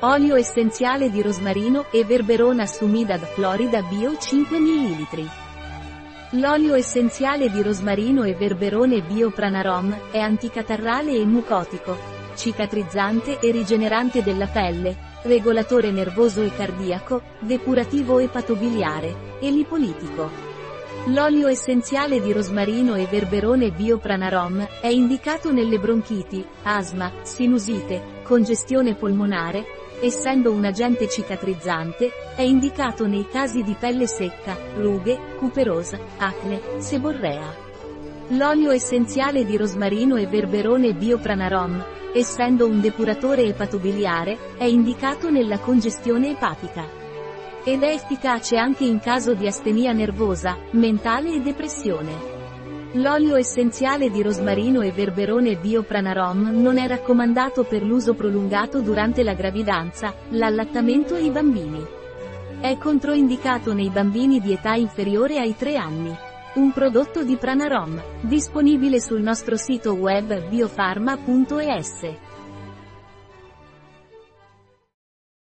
Olio essenziale di rosmarino e verberona Sumidad Florida Bio 5 ml. L'olio essenziale di rosmarino e verberone Bio Pranarom è anticatarrale e mucotico, cicatrizzante e rigenerante della pelle, regolatore nervoso e cardiaco, depurativo e patobiliare, e lipolitico. L'olio essenziale di rosmarino e verberone Biopranarom è indicato nelle bronchiti, asma, sinusite, congestione polmonare, essendo un agente cicatrizzante, è indicato nei casi di pelle secca, rughe, cuperosa, acne, seborrea. L'olio essenziale di rosmarino e verberone Biopranarom, essendo un depuratore epatobiliare, è indicato nella congestione epatica. Ed è efficace anche in caso di astenia nervosa, mentale e depressione. L'olio essenziale di rosmarino e verberone Biopranarom non è raccomandato per l'uso prolungato durante la gravidanza, l'allattamento e i bambini. È controindicato nei bambini di età inferiore ai 3 anni. Un prodotto di Pranarom, disponibile sul nostro sito web biofarma.es.